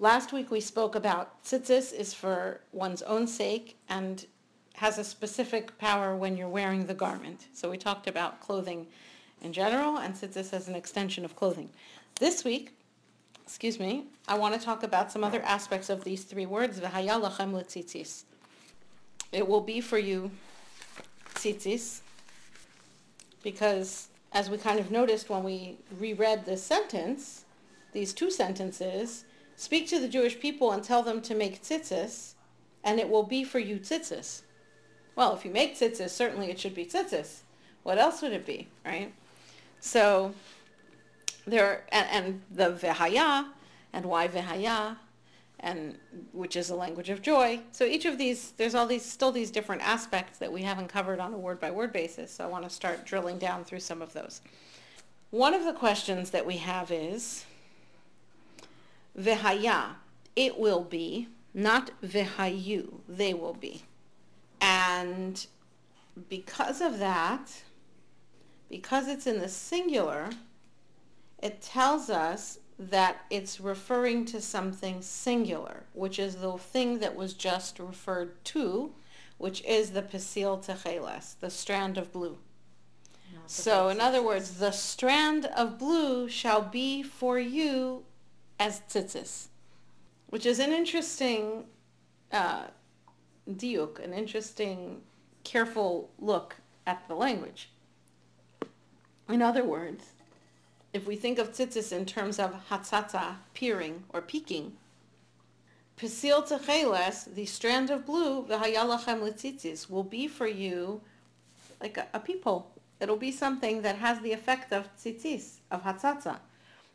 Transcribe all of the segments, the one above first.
Last week we spoke about tzitzis is for one's own sake and has a specific power when you're wearing the garment. So we talked about clothing in general and tzitzis as an extension of clothing. This week, excuse me, I want to talk about some other aspects of these three words, v'haya lachem letzitzis. It will be for you tzitzis, because as we kind of noticed when we reread this sentence, these two sentences, speak to the Jewish people and tell them to make tzitzis, and it will be for you tzitzis. Well, if you make tzitzis, certainly it should be tzitzis. What else would it be, right? So there, and, and the vehaya, and why vehaya, and which is a language of joy. So each of these, there's all these, still these different aspects that we haven't covered on a word by word basis. So I want to start drilling down through some of those. One of the questions that we have is, vehaya, it will be, not vehayu, they will be. And because of that, because it's in the singular, it tells us that it's referring to something singular, which is the thing that was just referred to, which is the Pasil Techeles, the strand of blue. So, in other words, the strand of blue shall be for you as tzitzis, which is an interesting uh, diuk, an interesting, careful look at the language. In other words, if we think of tzitzis in terms of hatzatza, peering or peeking, Pesil techeles, the strand of blue, v'hayalachem letzitzis, will be for you like a, a peephole. It'll be something that has the effect of tzitzis, of hatzatza.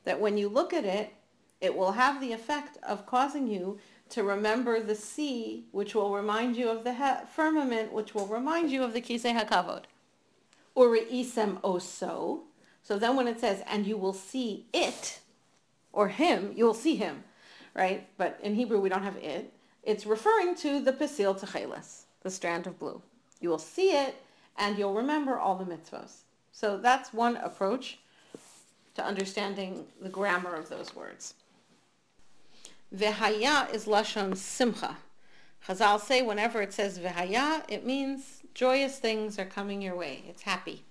That when you look at it, it will have the effect of causing you to remember the sea, which will remind you of the he- firmament, which will remind you of the kisei hakavod. Or isem oso. So then when it says, and you will see it, or him, you will see him, right? But in Hebrew we don't have it. It's referring to the Pasil Techeles, the strand of blue. You will see it, and you'll remember all the mitzvos. So that's one approach to understanding the grammar of those words. Vehaya is Lashon Simcha. Chazal say whenever it says Vehaya, it means joyous things are coming your way. It's happy.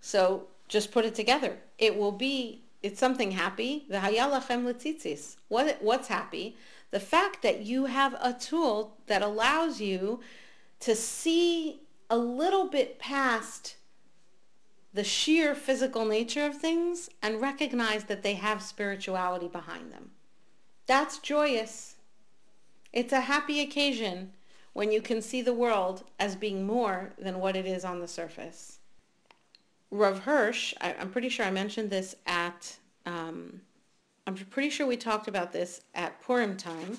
So just put it together. It will be, it's something happy. Vehaya lachem letzitzis. What, what's happy? The fact that you have a tool that allows you to see a little bit past the sheer physical nature of things and recognize that they have spirituality behind them. That's joyous. It's a happy occasion when you can see the world as being more than what it is on the surface. Rav Hirsch, I, am pretty sure I mentioned this at, um, I'm pretty sure we talked about this at Purim time.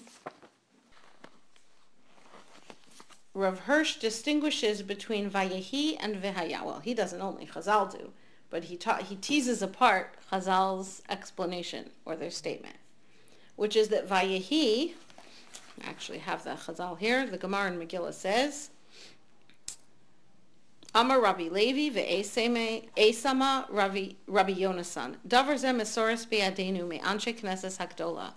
Rav Hirsch distinguishes between Vayehi and Vehaya. Well, he doesn't only, Chazal do, but he, ta- he teases apart Chazal's explanation or their statement which is that Vayehi, I actually have the Chazal here, the Gemara in Megillah says, Amar Rabbi Levi ve'eseme esama Rabbi, Rabbi Yonasan. Davar zeh mesoris be'adenu me'anshe knesses hakdola.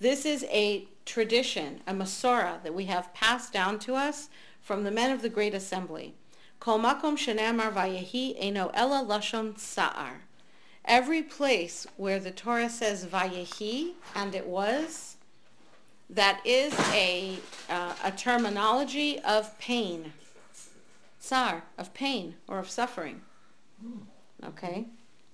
This is a tradition, a masora that we have passed down to us from the men of the great assembly. Kol makom shenamar vayehi eno ella lashon sa'ar. Every place where the Torah says Vayehi, and it was, that is a, uh, a terminology of pain. Tsar, of pain or of suffering. Okay?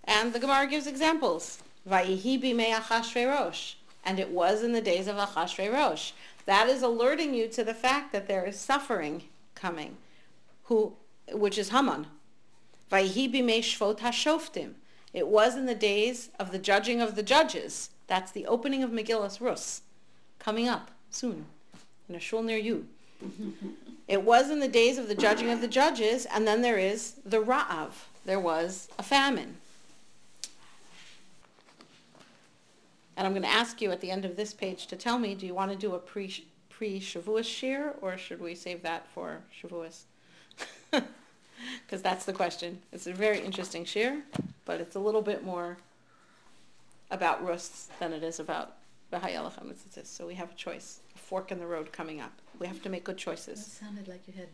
And the Gemara gives examples. Vayehi bimei Achashverosh. And it was in the days of Achashverosh. That is alerting you to the fact that there is suffering coming, who, which is Haman. Vayehi bimei Shvot HaShoftim. It was in the days of the judging of the judges. That's the opening of Megillus Rus, coming up soon in a shul near you. it was in the days of the judging of the judges, and then there is the Ra'av. There was a famine. And I'm going to ask you at the end of this page to tell me, do you want to do a pre pre Shavuos shiur, or should we save that for Shavuos? Because that's the question. It's a very interesting shiur but it's a little bit more about Rus than it is about So we have a choice, a fork in the road coming up. We have to make good choices. Sounded like you had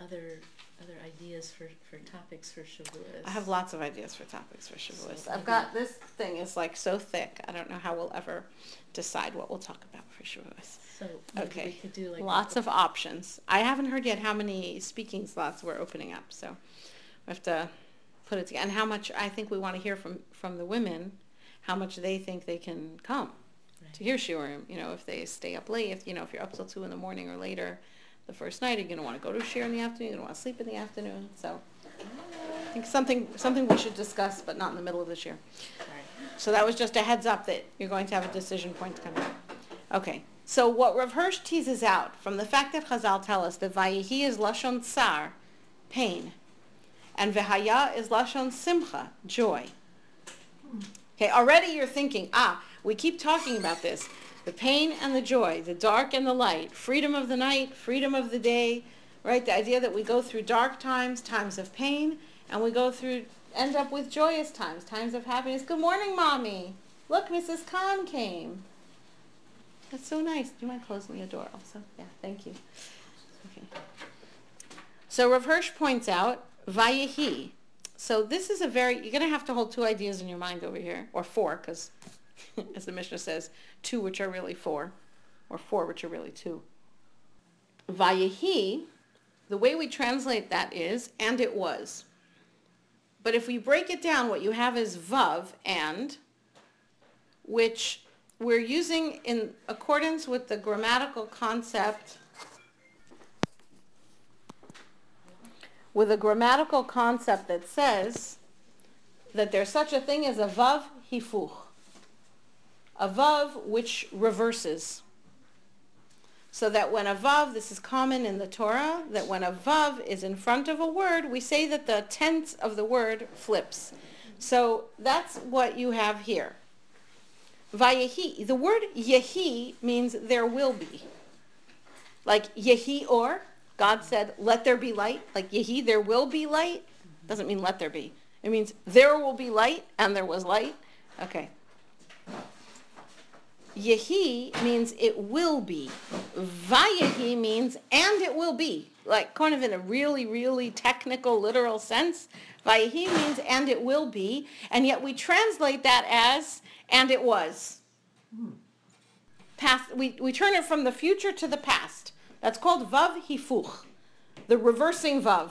other other ideas for, for topics for Shavuos. I have lots of ideas for topics for Shavuos. So I've got this thing is like so thick. I don't know how we'll ever decide what we'll talk about for Shavuos. So Okay. we could do like Lots of options. I haven't heard yet how many speaking slots we're opening up, so we have to put it together. And how much I think we want to hear from from the women, how much they think they can come to hear shiurim. You know, if they stay up late, if you know, if you're up till two in the morning or later, the first night, you're gonna want to go to shiur in the afternoon. You're gonna want to sleep in the afternoon. So I think something something we should discuss, but not in the middle of this year. So that was just a heads up that you're going to have a decision point coming up. Okay. So what Rav Hirsch teases out from the fact that Chazal tell us that Vayehi is lashon tsar, pain, and Vehaya is lashon simcha, joy. Okay. Already you're thinking, ah, we keep talking about this: the pain and the joy, the dark and the light, freedom of the night, freedom of the day. Right. The idea that we go through dark times, times of pain, and we go through end up with joyous times, times of happiness. Good morning, mommy. Look, Mrs. Khan came. That's so nice. Do you mind closing your door also? Yeah, thank you. Okay. So Rav Hirsch points out Vayehi. So this is a very, you're going to have to hold two ideas in your mind over here, or four, because as the Mishnah says, two which are really four, or four which are really two. Vayehi, the way we translate that is, and it was. But if we break it down, what you have is vav, and, which we're using in accordance with the grammatical concept, with a grammatical concept that says that there's such a thing as a vav hifuch, a vav which reverses. So that when a vav, this is common in the Torah, that when a vav is in front of a word, we say that the tense of the word flips. So that's what you have here. Vayehi. The word yehi means there will be. Like yehi or, God said, let there be light. Like yehi, there will be light. Doesn't mean let there be. It means there will be light and there was light. Okay. Yehi means it will be. Vayehi means and it will be. Like kind of in a really, really technical, literal sense. Vayehi means and it will be. And yet we translate that as and it was. Past, we, we turn it from the future to the past. That's called vav hifuch, the reversing vav.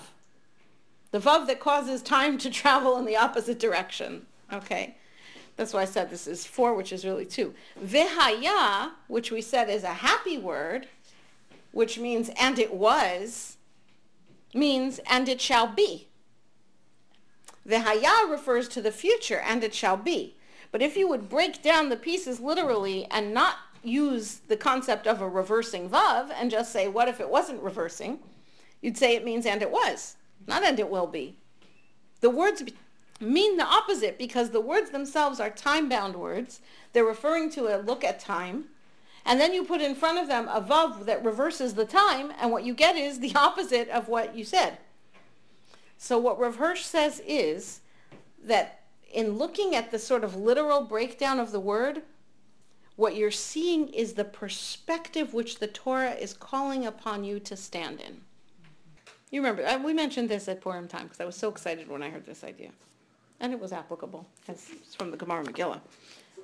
The vav that causes time to travel in the opposite direction. Okay? That's why I said this is four, which is really two. Vihaya, which we said is a happy word, which means and it was, means and it shall be. Vihaya refers to the future and it shall be. But if you would break down the pieces literally and not use the concept of a reversing vav and just say, what if it wasn't reversing? You'd say it means and it was, not and it will be. The words mean the opposite because the words themselves are time-bound words. They're referring to a look at time. And then you put in front of them a vav that reverses the time, and what you get is the opposite of what you said. So what Rav Hirsch says is that in looking at the sort of literal breakdown of the word, what you're seeing is the perspective which the Torah is calling upon you to stand in. You remember, uh, we mentioned this at Purim time because I was so excited when I heard this idea. And it was applicable. It's from the Gemara Megillah.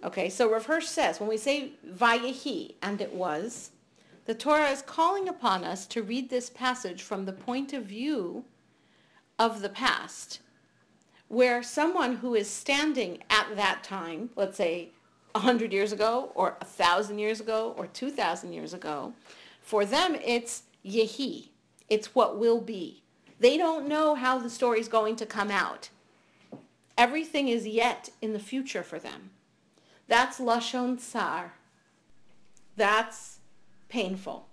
Okay, so Rav Hirsch says, when we say Vayehi, and it was, the Torah is calling upon us to read this passage from the point of view of the past, where someone who is standing at that time, let's say 100 years ago, or 1,000 years ago, or 2,000 years ago, for them it's Yehi. It's what will be. They don't know how the story is going to come out. Everything is yet in the future for them. That's Lashon Tsar. That's painful.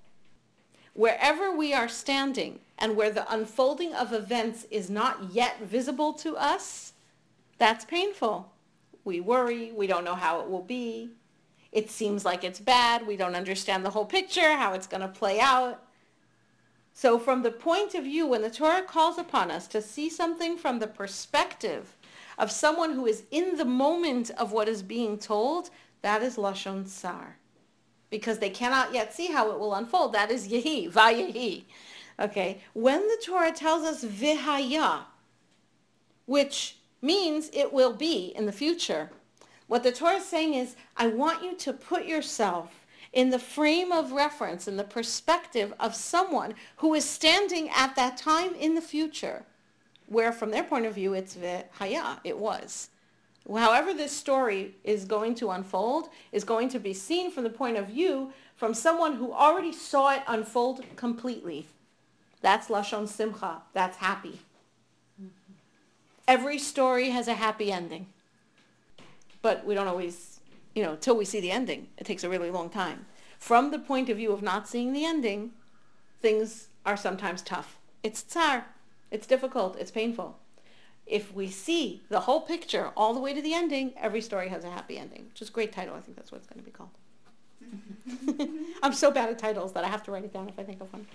Wherever we are standing and where the unfolding of events is not yet visible to us, that's painful. We worry, we don't know how it will be. It seems like it's bad, we don't understand the whole picture, how it's going to play out. So from the point of view, when the Torah calls upon us to see something from the perspective of someone who is in the moment of what is being told, That is Lashon Sar. Because they cannot yet see how it will unfold. That is Yehi, Vayehi. Okay. When the Torah tells us Vihaya, which means it will be in the future, what the Torah is saying is, I want you to put yourself in the frame of reference, in the perspective of someone who is standing at that time in the future, where from their point of view it's Vihaya, it was however this story is going to unfold is going to be seen from the point of view from someone who already saw it unfold completely. That's Lashon Simcha. That's happy. Mm-hmm. Every story has a happy ending. But we don't always, you know, till we see the ending. It takes a really long time. From the point of view of not seeing the ending, things are sometimes tough. It's tsar. It's difficult. It's painful if we see the whole picture all the way to the ending, every story has a happy ending, which is a great title. I think that's what it's going to be called. I'm so bad at titles that I have to write it down if I think of one.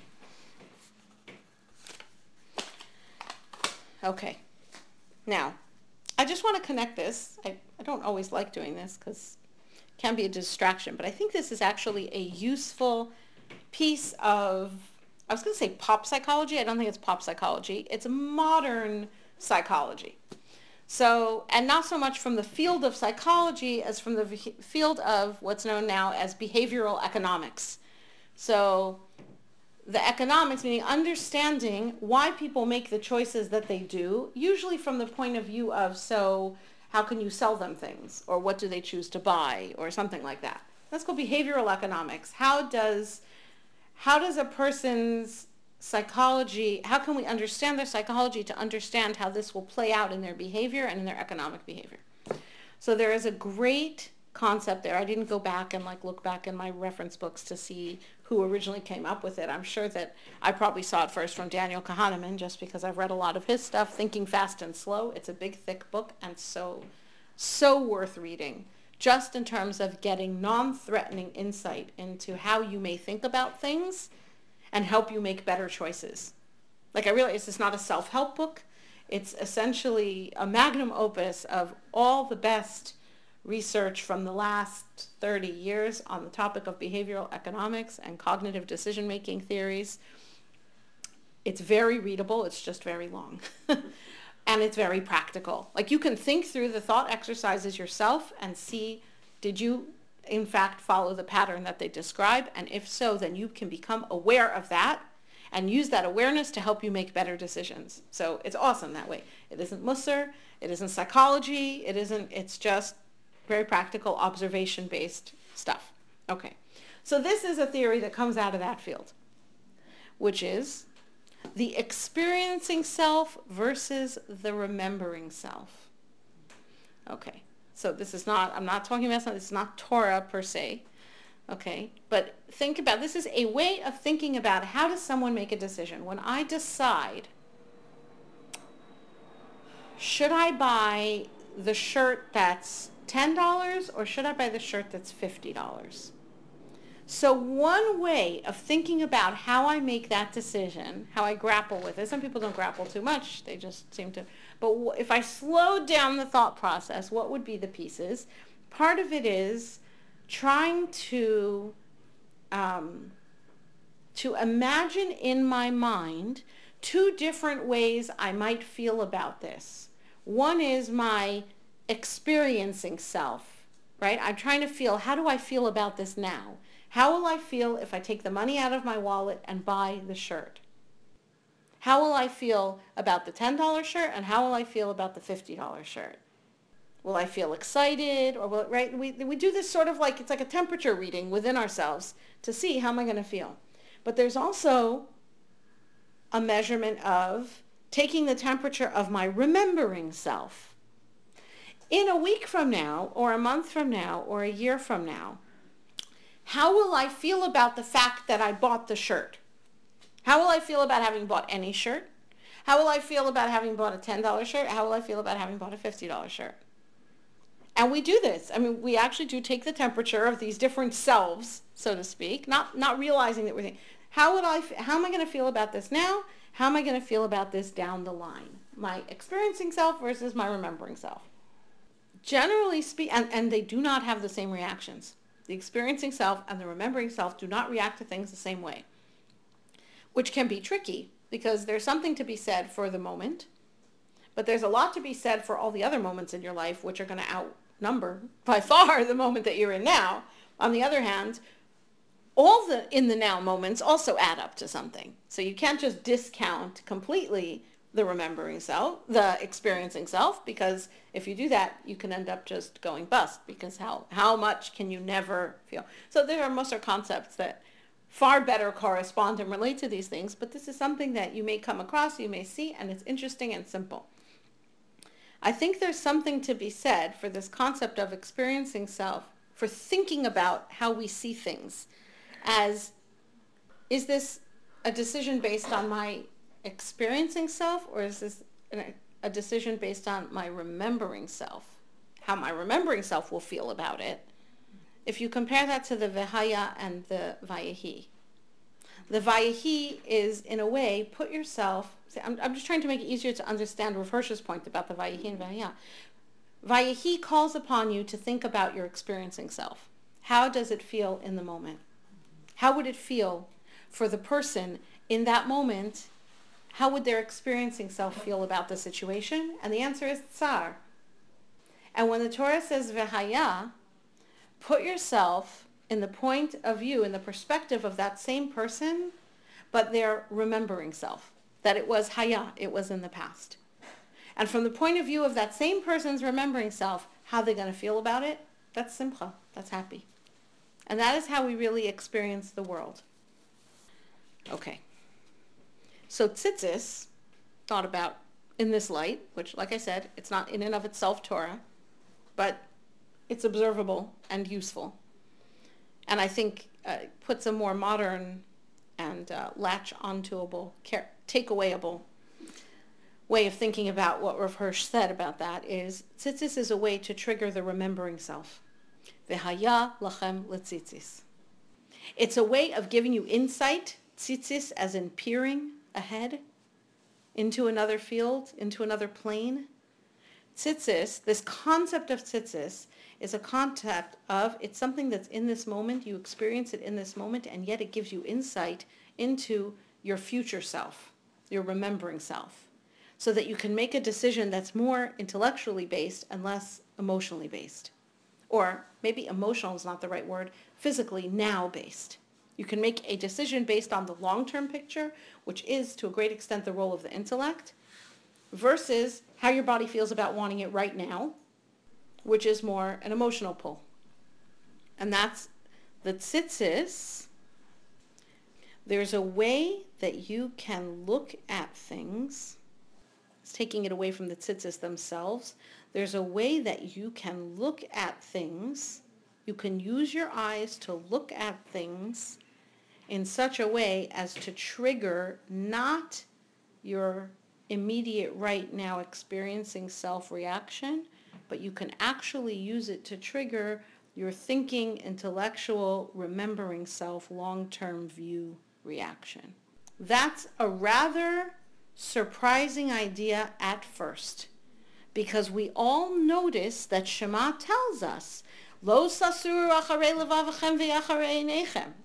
Okay. Now, I just want to connect this. I, I don't always like doing this because it can be a distraction, but I think this is actually a useful piece of, I was going to say pop psychology. I don't think it's pop psychology. It's modern psychology. So, and not so much from the field of psychology as from the field of what's known now as behavioral economics. So the economics, meaning understanding why people make the choices that they do, usually from the point of view of, so how can you sell them things? Or what do they choose to buy? Or something like that. Let's behavioral economics. How does, how does a person's psychology, how can we understand their psychology to understand how this will play out in their behavior and in their economic behavior? So there is a great concept there. I didn't go back and like look back in my reference books to see who originally came up with it. I'm sure that I probably saw it first from Daniel Kahneman just because I've read a lot of his stuff, Thinking Fast and Slow. It's a big, thick book and so, so worth reading just in terms of getting non-threatening insight into how you may think about things and help you make better choices. Like I realize it's not a self-help book. It's essentially a magnum opus of all the best research from the last 30 years on the topic of behavioral economics and cognitive decision-making theories. It's very readable. It's just very long. and it's very practical. Like you can think through the thought exercises yourself and see, did you in fact follow the pattern that they describe? And if so, then you can become aware of that and use that awareness to help you make better decisions. So it's awesome that way. It isn't Musser, it isn't psychology, it isn't, it's just very practical observation-based stuff. Okay, so this is a theory that comes out of that field, which is the experiencing self versus the remembering self. Okay, so this is not, I'm not talking about something, is not Torah per se. Okay, but think about, this is a way of thinking about how does someone make a decision. When I decide, should I buy the shirt that's $10 or should I buy the shirt that's $50? So one way of thinking about how I make that decision, how I grapple with it, some people don't grapple too much, they just seem to, but if I slowed down the thought process, what would be the pieces? Part of it is trying to, um, to imagine in my mind two different ways I might feel about this. One is my experiencing self, right? I'm trying to feel, how do I feel about this now? How will I feel if I take the money out of my wallet and buy the shirt? How will I feel about the $10 shirt and how will I feel about the $50 shirt? Will I feel excited or will, it, right? We, we do this sort of like, it's like a temperature reading within ourselves to see how am I going to feel. But there's also a measurement of taking the temperature of my remembering self. In a week from now or a month from now or a year from now, how will I feel about the fact that I bought the shirt? How will I feel about having bought any shirt? How will I feel about having bought a $10 shirt? How will I feel about having bought a $50 shirt? And we do this. I mean, we actually do take the temperature of these different selves, so to speak, not, not realizing that we're thinking, how, would I, how am I going to feel about this now? How am I going to feel about this down the line? My experiencing self versus my remembering self generally speak, and, and they do not have the same reactions. The experiencing self and the remembering self do not react to things the same way, which can be tricky because there's something to be said for the moment, but there's a lot to be said for all the other moments in your life, which are going to outnumber by far the moment that you're in now. On the other hand, all the in the now moments also add up to something. So you can't just discount completely the remembering self, the experiencing self, because if you do that, you can end up just going bust because how, how much can you never feel? So there are Musser concepts that far better correspond and relate to these things, but this is something that you may come across, you may see, and it's interesting and simple. I think there's something to be said for this concept of experiencing self, for thinking about how we see things as, is this a decision based on my experiencing self or is this an, a decision based on my remembering self? How my remembering self will feel about it. If you compare that to the Vihaya and the Vayahi, the Vayahi is, in a way, put yourself, see, I'm, I'm just trying to make it easier to understand Rav Hirsch's point about the Vayahi and Vahaya. Vayahi calls upon you to think about your experiencing self. How does it feel in the moment? How would it feel for the person in that moment how would their experiencing self feel about the situation? And the answer is tsar. And when the Torah says vehaya, put yourself in the point of view, in the perspective of that same person, but their remembering self, that it was haya, it was in the past. And from the point of view of that same person's remembering self, how are they're going to feel about it, that's simcha, that's happy. And that is how we really experience the world. Okay. So tzitzis, thought about in this light, which, like I said, it's not in and of itself Torah, but it's observable and useful. And I think uh, puts a more modern and uh, latch ontoable, takeawayable way of thinking about what Rav Hirsch said about that is tzitzis is a way to trigger the remembering self. V'haya lachem letzitzis. It's a way of giving you insight, tzitzis as in peering, ahead into another field, into another plane. Tzitzis, this concept of tzitzis, is a concept of it's something that's in this moment, you experience it in this moment, and yet it gives you insight into your future self, your remembering self, so that you can make a decision that's more intellectually based and less emotionally based. Or maybe emotional is not the right word, physically now based. You can make a decision based on the long-term picture, which is to a great extent the role of the intellect, versus how your body feels about wanting it right now, which is more an emotional pull. And that's the tzitzis. There's a way that you can look at things. It's taking it away from the tzitzis themselves. There's a way that you can look at things. You can use your eyes to look at things in such a way as to trigger not your immediate right now experiencing self-reaction, but you can actually use it to trigger your thinking, intellectual, remembering self, long-term view reaction. That's a rather surprising idea at first because we all notice that Shema tells us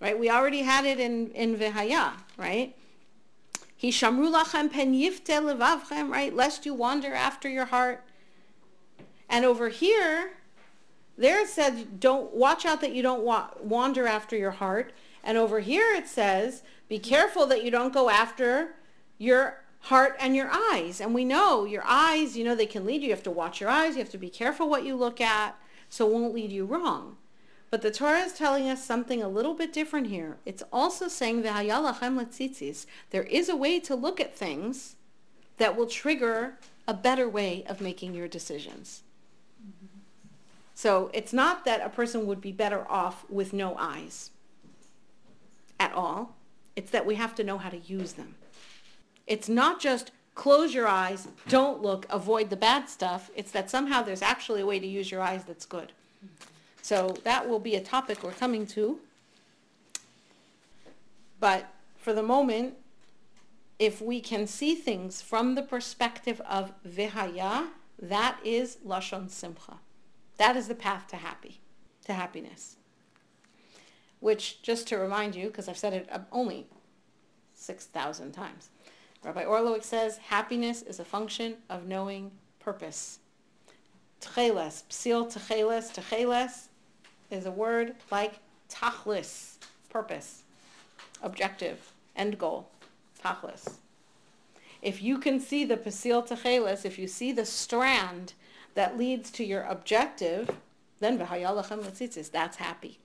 Right? We already had it in, in Vihaya, right? Hishamru lachem pen right? Lest you wander after your heart. And over here, there it says, don't watch out that you don't wa- wander after your heart. And over here it says, be careful that you don't go after your heart and your eyes. And we know your eyes, you know, they can lead you. You have to watch your eyes. You have to be careful what you look at so it won't lead you wrong. But the Torah is telling us something a little bit different here. It's also saying khamlatzis, there is a way to look at things that will trigger a better way of making your decisions. Mm-hmm. So it's not that a person would be better off with no eyes at all. It's that we have to know how to use them. It's not just close your eyes, don't look, avoid the bad stuff. It's that somehow there's actually a way to use your eyes that's good. So that will be a topic we're coming to. But for the moment, if we can see things from the perspective of vihaya, that is lashon simcha. That is the path to happy, to happiness. Which, just to remind you, because I've said it uh, only 6,000 times, Rabbi Orlowek says happiness is a function of knowing purpose. Tcheles, psil tcheles, tcheles is a word like tachlis, purpose, objective, end goal, tachlis. If you can see the pasil tcheles, if you see the strand that leads to your objective, then v'hayalachem letzitzis, that's happy.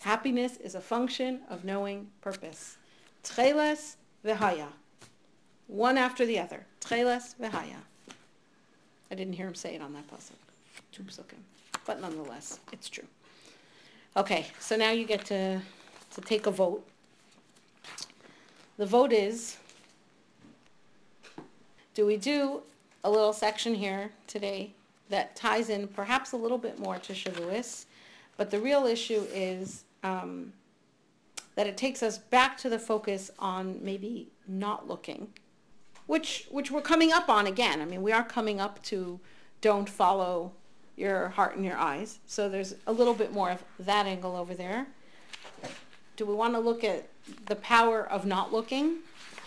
Happiness is a function of knowing purpose. Tcheles v'haya one after the other. Tcheles v'haya. I didn't hear him say it on that pasuk. Two psukim. But nonetheless, it's true. Okay, so now you get to, to take a vote. The vote is, do we do a little section here today that ties in perhaps a little bit more to Shavuos, but the real issue is um, that it takes us back to the focus on maybe not looking which which we're coming up on again. I mean, we are coming up to don't follow your heart and your eyes. So there's a little bit more of that angle over there. Do we want to look at the power of not looking?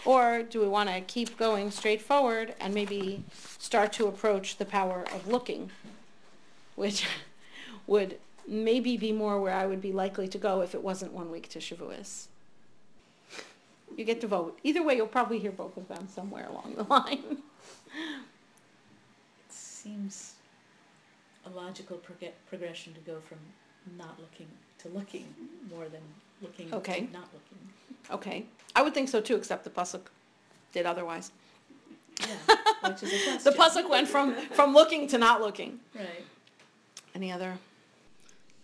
Or do we want to keep going straight forward and maybe start to approach the power of looking, which would maybe be more where I would be likely to go if it wasn't one week to Shavuos. You get to vote. Either way, you'll probably hear both of them somewhere along the line. It seems a logical prog- progression to go from not looking to looking more than looking Okay. to not looking. Okay, I would think so too, except the pasuk did otherwise. Yeah, which is a question. The pasuk went from from looking to not looking. Right. Any other?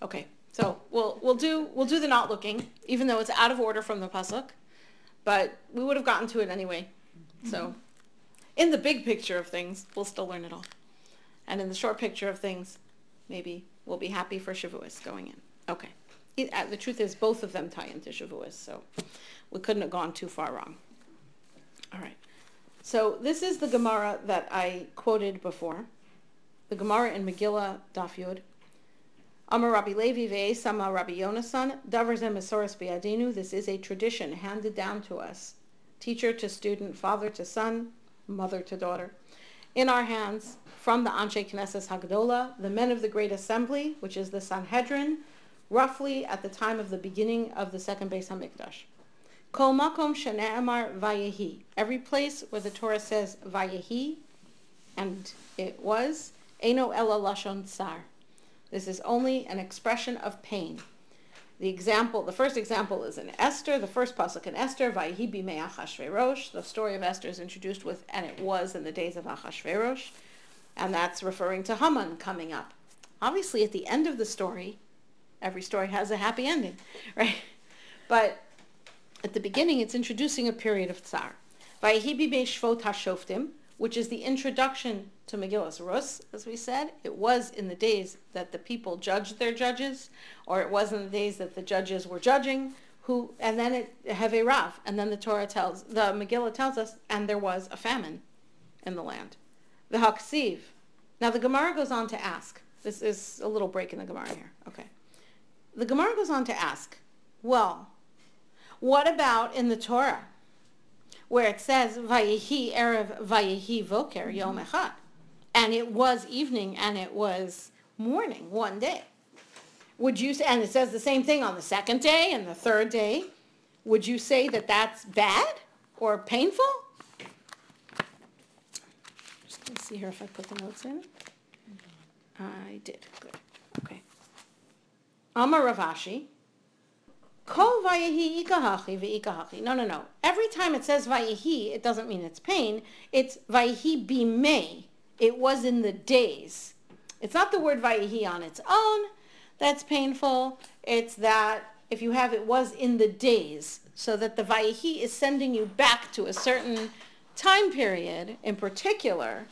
Okay, so we'll we'll do we'll do the not looking, even though it's out of order from the pasuk, but we would have gotten to it anyway. So, in the big picture of things, we'll still learn it all, and in the short picture of things, maybe we'll be happy for Shavuos going in. Okay. It, uh, the truth is, both of them tie into Shavuos, so we couldn't have gone too far wrong. All right. So this is the Gemara that I quoted before. The Gemara in Megillah Daf Yud. Amar Rabbi Levi ve'esama Rabbi Yonasan, davar zeh mesoras. This is a tradition handed down to us. Teacher to student, father to son, mother to daughter. In our hands, from the Anshe Knesses Hagdola, the men of the Great Assembly, which is the Sanhedrin, roughly at the time of the beginning of the second Beis Hamikdash. Kol makom shene'emar vayehi. Every place where the Torah says vayehi, and it was, eno ela lashon tsar. This is only an expression of pain. The example, the first example is in Esther, the first pasuk in Esther, vayehi bimei Achashverosh. The story of Esther is introduced with, and it was in the days of Achashverosh, and that's referring to Haman coming up. Obviously, at the end of the story, every story has a happy ending, right? But at the beginning, it's introducing a period of tsar. Vayehi bimei Shvot HaShoftim, which is the introduction to Megillas Rus, as we said. It was in the days that the people judged their judges, or it was in the days that the judges were judging, who, and then it, have a Rav, and then the Torah tells, the Megillah tells us, and there was a famine in the land. The Haksiv. Now the Gemara goes on to ask, this is a little break in the Gemara here, okay. The Gemara goes on to ask, well, what about in the Torah, where it says, Vayehi Erev Vayehi Voker mm-hmm. Yom Echad, and it was evening and it was morning one day. Would you say, and it says the same thing on the second day and the third day, would you say that that's bad or painful? Just gonna see here if I put the notes in. Mm-hmm. I did, good, okay. Amar Rav Ashi, Kol vayehi ikahachi ve'ikahachi. No, no, no. Every time it says vayehi, it doesn't mean it's pain. It's vayehi bimei. It was in the days. It's not the word vayehi on its own that's painful. It's that if you have it was in the days, so that the vayehi is sending you back to a certain time period in particular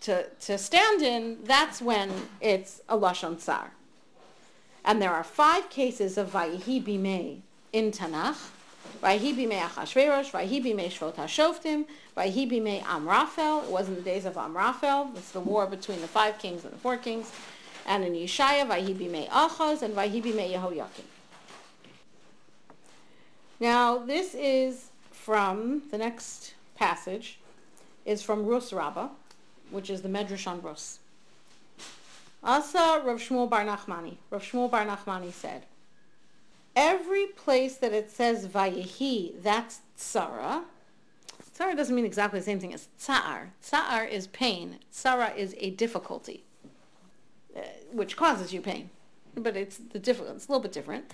to, to stand in, that's when it's a lashon tsar. And there are five cases of Vayihi Bimei in Tanakh. Vayihi Bimei Achashverosh, Vayihi Bimei Shvot HaShoftim, Vayihi Bimei Amraphel. It was in the days of Amraphel. It's the war between the five kings and the four kings. And in Yeshaya, Vahibi me Achaz and Vahibi me Yehoyakim. Now, this is from the next passage, is from Rus Rabbah, which is the Medrash on Rus. Asa Rav Shmuel Bar Nachmani. Rav Shmuel Bar Nachmani said, every place that it says Vayehi, that's Tzara. Tzara doesn't mean exactly the same thing as Tsar. Tsar is pain. Tzara is a difficulty, uh, which causes you pain. But it's the different, it's a little bit different.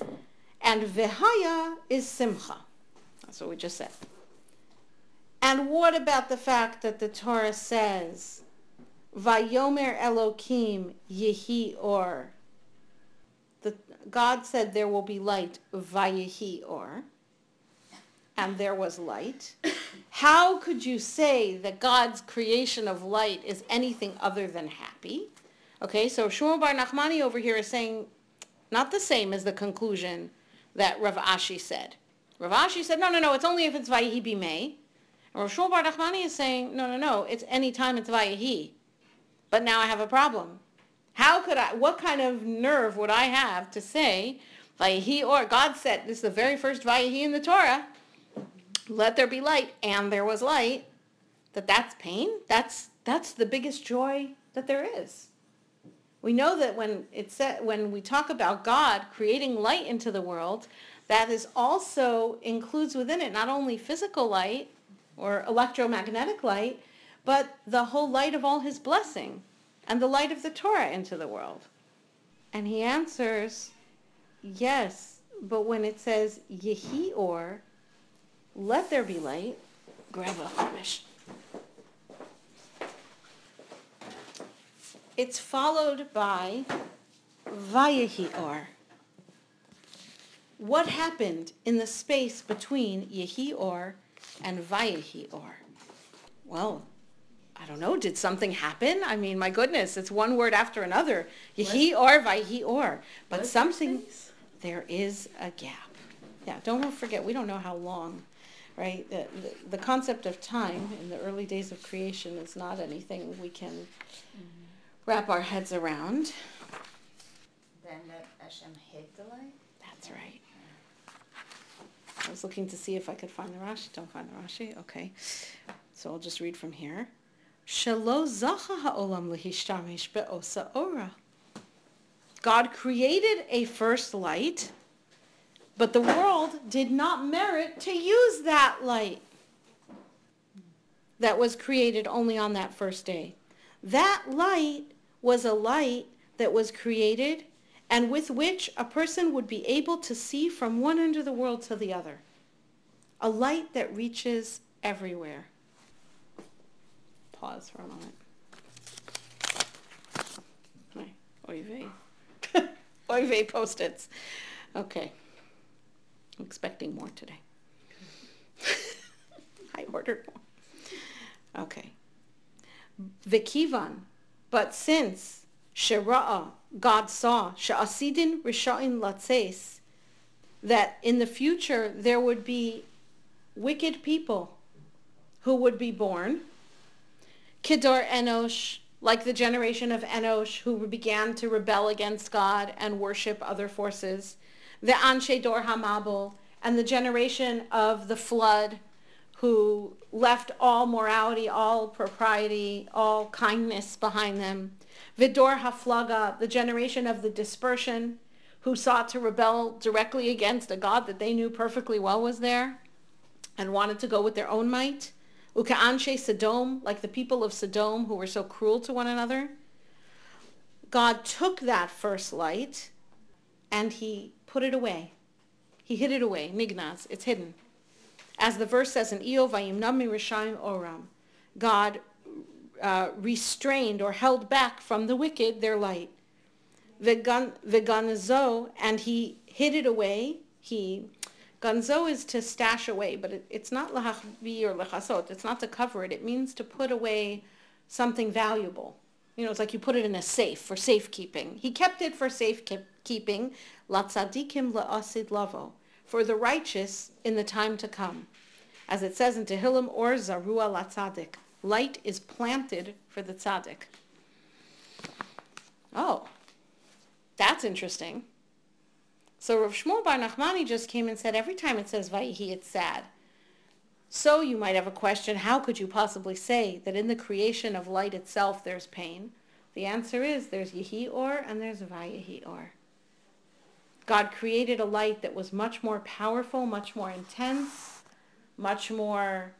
And Vehaya is Simcha. That's what we just said. And what about the fact that the Torah says, Vayomer Elokim Yehi Or. The, God said there will be light, Vayehi Or. And there was light. How could you say that God's creation of light is anything other than happy? Okay, so Shmuel Bar Nachmani over here is saying not the same as the conclusion that Rav Ashi said. Rav Ashi said, no, no, no, it's only if it's Vayehi Bimei. And Rav Shmuel Bar Nachmani is saying, no, no, no, it's any time it's Vayehi. But now I have a problem. How could I, what kind of nerve would I have to say, he or, God said, this is the very first Vayehi in the Torah, let there be light, and there was light, that that's pain? That's, that's the biggest joy that there is. We know that when it said, when we talk about God creating light into the world, that is also includes within it not only physical light or electromagnetic light, but the whole light of all his blessing and the light of the Torah into the world. And he answers, yes, but when it says Yehi or, let there be light, grab a chumash. It's followed by Vayehi or. What happened in the space between Yehi or and Vayehi or? Well, I don't know, did something happen? I mean, my goodness, it's one word after another. Yehi or, Vayehi or. But something, there is a gap. Yeah, don't forget, we don't know how long, right? The, the, the concept of time in the early days of creation is not anything we can mm-hmm. wrap our heads around. Then that Hashem hid the light? That's right. I was looking to see if I could find the Rashi. Don't find the Rashi. Okay. So I'll just read from here. Shelo zacha ha'olam ora. God created a first light, but the world did not merit to use that light that was created only on that first day. That light was a light that was created and with which a person would be able to see from one end of the world to the other. A light that reaches everywhere pause for a moment. Oy vey. Oy vey post-its. Okay. I'm expecting more today. I ordered more. Okay. Vikivan. But since Shira'a, God saw, Sha'asidin Risha'in Latses, that in the future there would be wicked people who would be born, Kidor Enosh, like the generation of Enosh who began to rebel against God and worship other forces, the Anshe Dor Hamabul, and the generation of the flood who left all morality, all propriety, all kindness behind them. Vidor Haflaga, the generation of the dispersion who sought to rebel directly against a God that they knew perfectly well was there and wanted to go with their own might. Uka'anshe Sodom, like the people of Sodom who were so cruel to one another. God took that first light and he put it away. He hid it away. Nignaz, it's hidden. As the verse says in Iyov Vayimnami Rishaim Oram, God uh, restrained or held back from the wicked their light. Vegan, Veganazo and he hid it away. He Ganzo is to stash away, but it, it's not lahachvi or lechasot. It's not to cover it. It means to put away something valuable. You know, it's like you put it in a safe for safekeeping. He kept it for safekeeping. Latzadikim la'asid lavo. For the righteous in the time to come. As it says in Tehillim or Zarua latzadik. Light is planted for the tzaddik. Oh, That's interesting. So Rav Shmuel Bar Nachmani just came and said every time it says Vayihi, it's sad. So you might have a question, how could you possibly say that in the creation of light itself there's pain? The answer is there's Yehi Or and there's Vayihi Or. God created a light that was much more powerful, much more intense, much more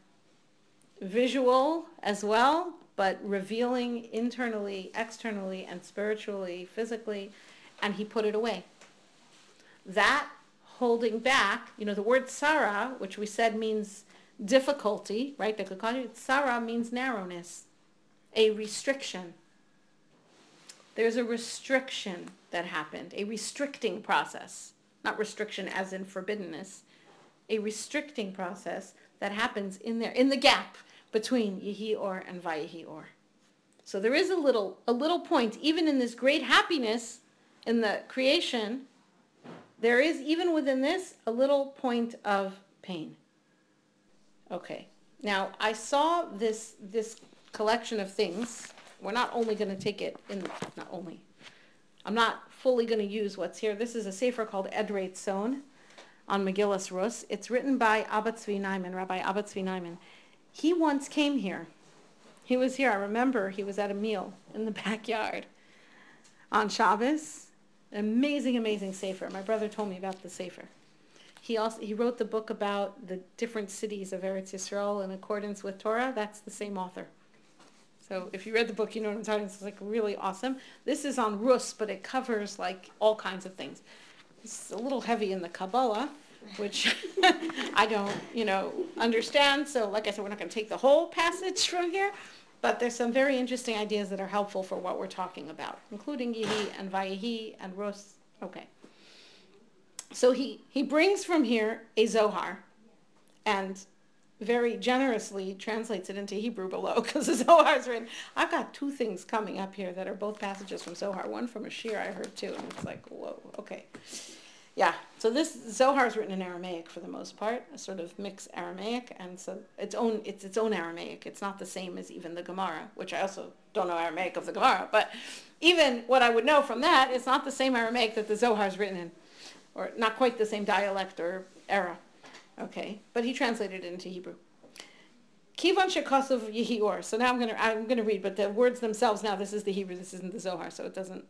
visual as well, but revealing internally, externally, and spiritually, physically, and he put it away. That holding back, you know, the word Sarah, which we said means difficulty, right? Sarah means narrowness, a restriction. There's a restriction that happened, a restricting process, not restriction as in forbiddenness, a restricting process that happens in there, in the gap between Yehi Or and Vayehi Or. So there is a little, a little point, even in this great happiness in the creation, there is, even within this, a little point of pain. Okay. Now, I saw this, this collection of things. We're not only going to take it in, not only, I'm not fully going to use what's here. This is a sefer called Edrei Tzon on Megillas Rus. It's written by Abba Tzvi Naiman, Rabbi Abba Tzvi Naiman. He once came here. He was here. I remember he was at a meal in the backyard on Shabbos. Amazing, amazing sefer. My brother told me about the sefer. He also he wrote the book about the different cities of Eretz Yisrael in accordance with Torah. That's the same author. So if you read the book, you know what I'm talking. It's like really awesome. This is on Rus, but it covers like all kinds of things. It's a little heavy in the Kabbalah, which I don't, you know, understand. So like I said, we're not going to take the whole passage from here, but there's some very interesting ideas that are helpful for what we're talking about, including Yehi and Vayehi and Rus. Okay. So he, he brings from here a Zohar and very generously translates it into Hebrew below because the Zohar is written. I've got two things coming up here that are both passages from Zohar. One from a shiur I heard too, and it's like, whoa, okay. Yeah, so this Zohar is written in Aramaic for the most part, a sort of mixed Aramaic, and so its own it's its own Aramaic. It's not the same as even the Gemara, which I also don't know Aramaic of the Gemara, but even what I would know from that, it's not the same Aramaic that the Zohar is written in, or not quite the same dialect or era. Okay, but he translated it into Hebrew. Kivan shekosov yehior. So now I'm gonna I'm gonna read, but the words themselves now this is the Hebrew, this isn't the Zohar, so it doesn't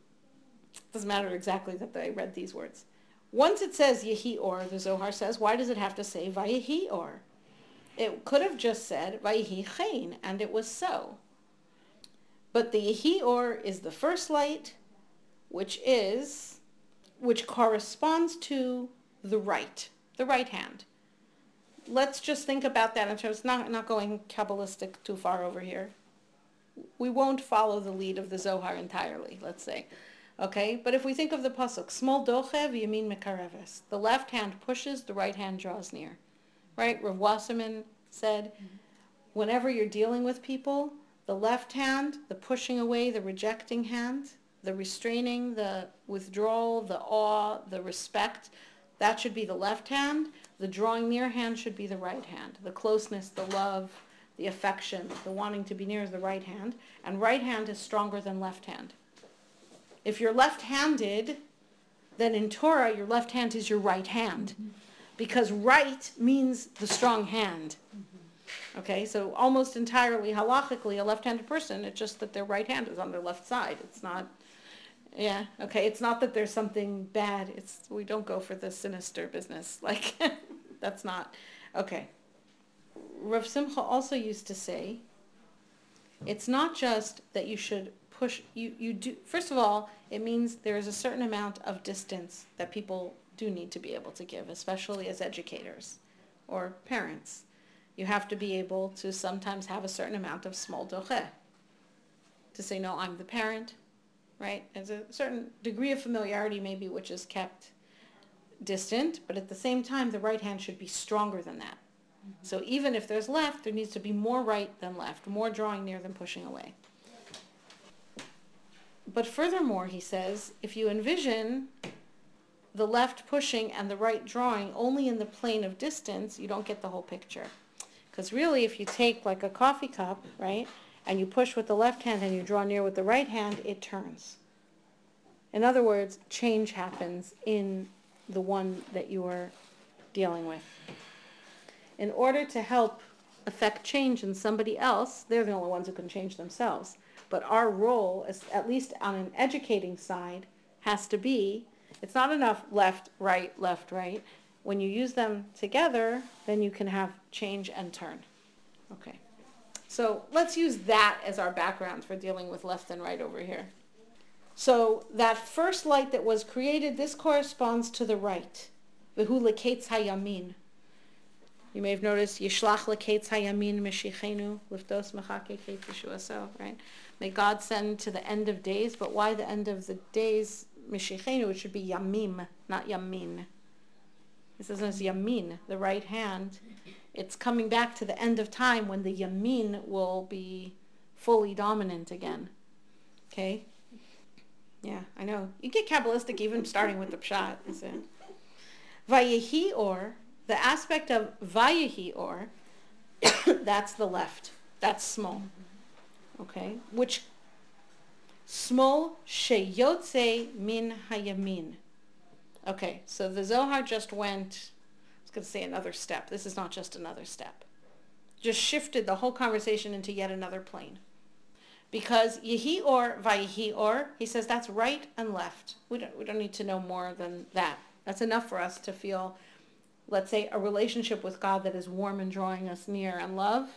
doesn't matter exactly that I read these words. Once it says Yehi Or, the Zohar says, why does it have to say Vayehi Or? It could have just said Vayehi Chen, and it was so. But the Yehi Or is the first light, which is, which corresponds to the right, the right hand. Let's just think about that in terms, not, not going Kabbalistic too far over here. We won't follow the lead of the Zohar entirely, let's say. Okay, but if we think of the pasuk, smol dochev yamin mekareves, the left hand pushes, the right hand draws near. Right? Rav Wasserman said, whenever you're dealing with people, the left hand, the pushing away, the rejecting hand, the restraining, the withdrawal, the awe, the respect, that should be the left hand. The drawing near hand should be the right hand. The closeness, the love, the affection, the wanting to be near is the right hand. And right hand is stronger than left hand. If you're left-handed, then in Torah, your left hand is your right hand. Mm-hmm. Because right means the strong hand. Mm-hmm. Okay, so almost entirely halachically, a left-handed person, it's just that their right hand is on their left side. It's not, yeah, okay, it's not that there's something bad. It's, we don't go for the sinister business. Like, that's not, okay. Rav Simcha also used to say, it's not just that you should push you you do first of all it means there is a certain amount of distance that people do need to be able to give especially as educators or parents. You have to be able to sometimes have a certain amount of smol doche to say no i'm the parent right? There's a certain degree of familiarity maybe which is kept distant but at the same time the right hand should be stronger than that. Mm-hmm. so even if there's left there needs to be more right than left more drawing near than pushing away but furthermore, he says, if you envision the left pushing and the right drawing only in the plane of distance, you don't get the whole picture. Because really, if you take like a coffee cup, right, and you push with the left hand and you draw near with the right hand, it turns. In other words, change happens in the one that you are dealing with. In order to help affect change in somebody else, they're the only ones who can change themselves. But our role, is, at least on an educating side, has to be it's not enough left, right, left, right. When you use them together, then you can have change and turn. Okay. So let's use that as our background for dealing with left and right over here. So that first light that was created, this corresponds to the right. V'hu leketz hayamin. You may have noticed Yishlach leketz hayamin meshichenu liftos mechake ketz right? May God send to the end of days, but why the end of the days? Mishichenu, it should be Yamim, not Yamin. This as Yamin, the right hand. It's coming back to the end of time when the Yamin will be fully dominant again. Okay? Yeah, I know. You get Kabbalistic even starting with the Pshat, is it? Vayehi or, the aspect of Vayehi or, that's the left. That's smol. Okay? Which Smol sheyotze min hayamin. Okay, so the Zohar just went, I was going to say another step. This is not just another step. Just shifted the whole conversation into yet another plane. Because Yehi or Vayihi or, he says that's right and left. We don't, we don't need to know more than that. That's enough for us to feel, let's say, a relationship with God that is warm and drawing us near and love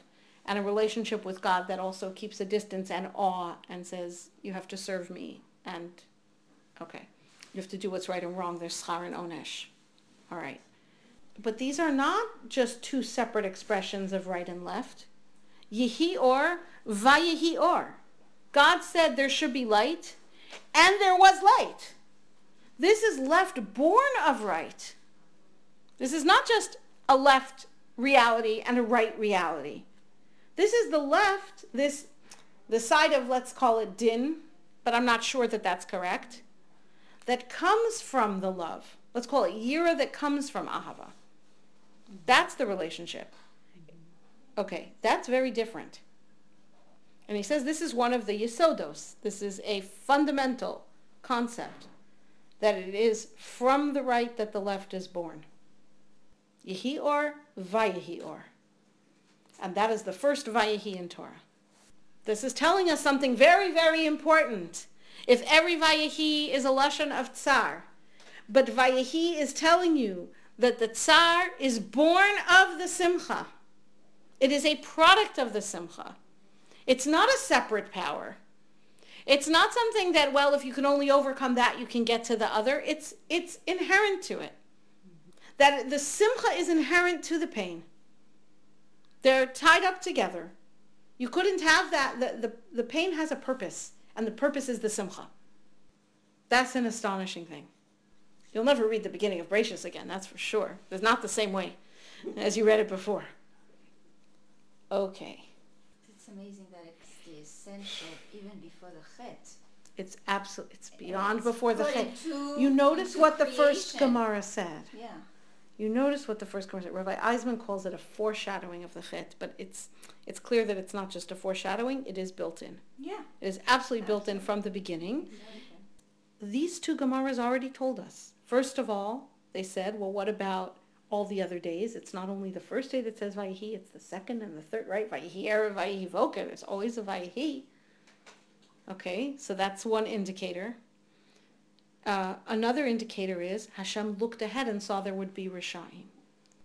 and a relationship with God that also keeps a distance and awe and says, you have to serve me and, okay, you have to do what's right and wrong. There's schar and onesh. All right. But these are not just two separate expressions of right and left. Yehi or, vayehi or. God said there should be light, and there was light. This is left born of right. This is not just a left reality and a right reality. This is the left, this, the side of, let's call it din, but I'm not sure that that's correct, that comes from the love. Let's call it yira that comes from ahava. That's the relationship. Okay, that's very different. And he says this is one of the yisodos. This is a fundamental concept that it is from the right that the left is born. Yehi or, vayehi or. And that is the first Vayehi in Torah. This is telling us something very, very important. If every Vayehi is a Lashon of Tsar, but Vayehi is telling you that the Tsar is born of the Simcha. It is a product of the Simcha. It's not a separate power. It's not something that, well, if you can only overcome that, you can get to the other. It's, it's inherent to it. That the Simcha is inherent to the pain. They're tied up together. You couldn't have that. The, the, the pain has a purpose, and the purpose is the simcha. That's an astonishing thing. You'll never read the beginning of Bereshis again, that's for sure. It's not the same way as you read it before. Okay. It's amazing that it's the essential even before the chet. It's absolute. It's beyond It's before the chet. You notice what the first. Gemara said. Yeah. You notice what the first said. Rabbi Eisman calls it a foreshadowing of the chet, but it's it's clear that it's not just a foreshadowing. It is built in. Yeah. It is absolutely built in from the beginning. These two Gemaras already told us. First of all, they said, well, what about all the other days? It's not only the first day that says Vayihi, it's the second and the third, right? Vayihi Erev, Vayihi Voka. There's always a Vayihi. Okay, so that's one indicator. Uh, another indicator is Hashem looked ahead and saw there would be Rishaim.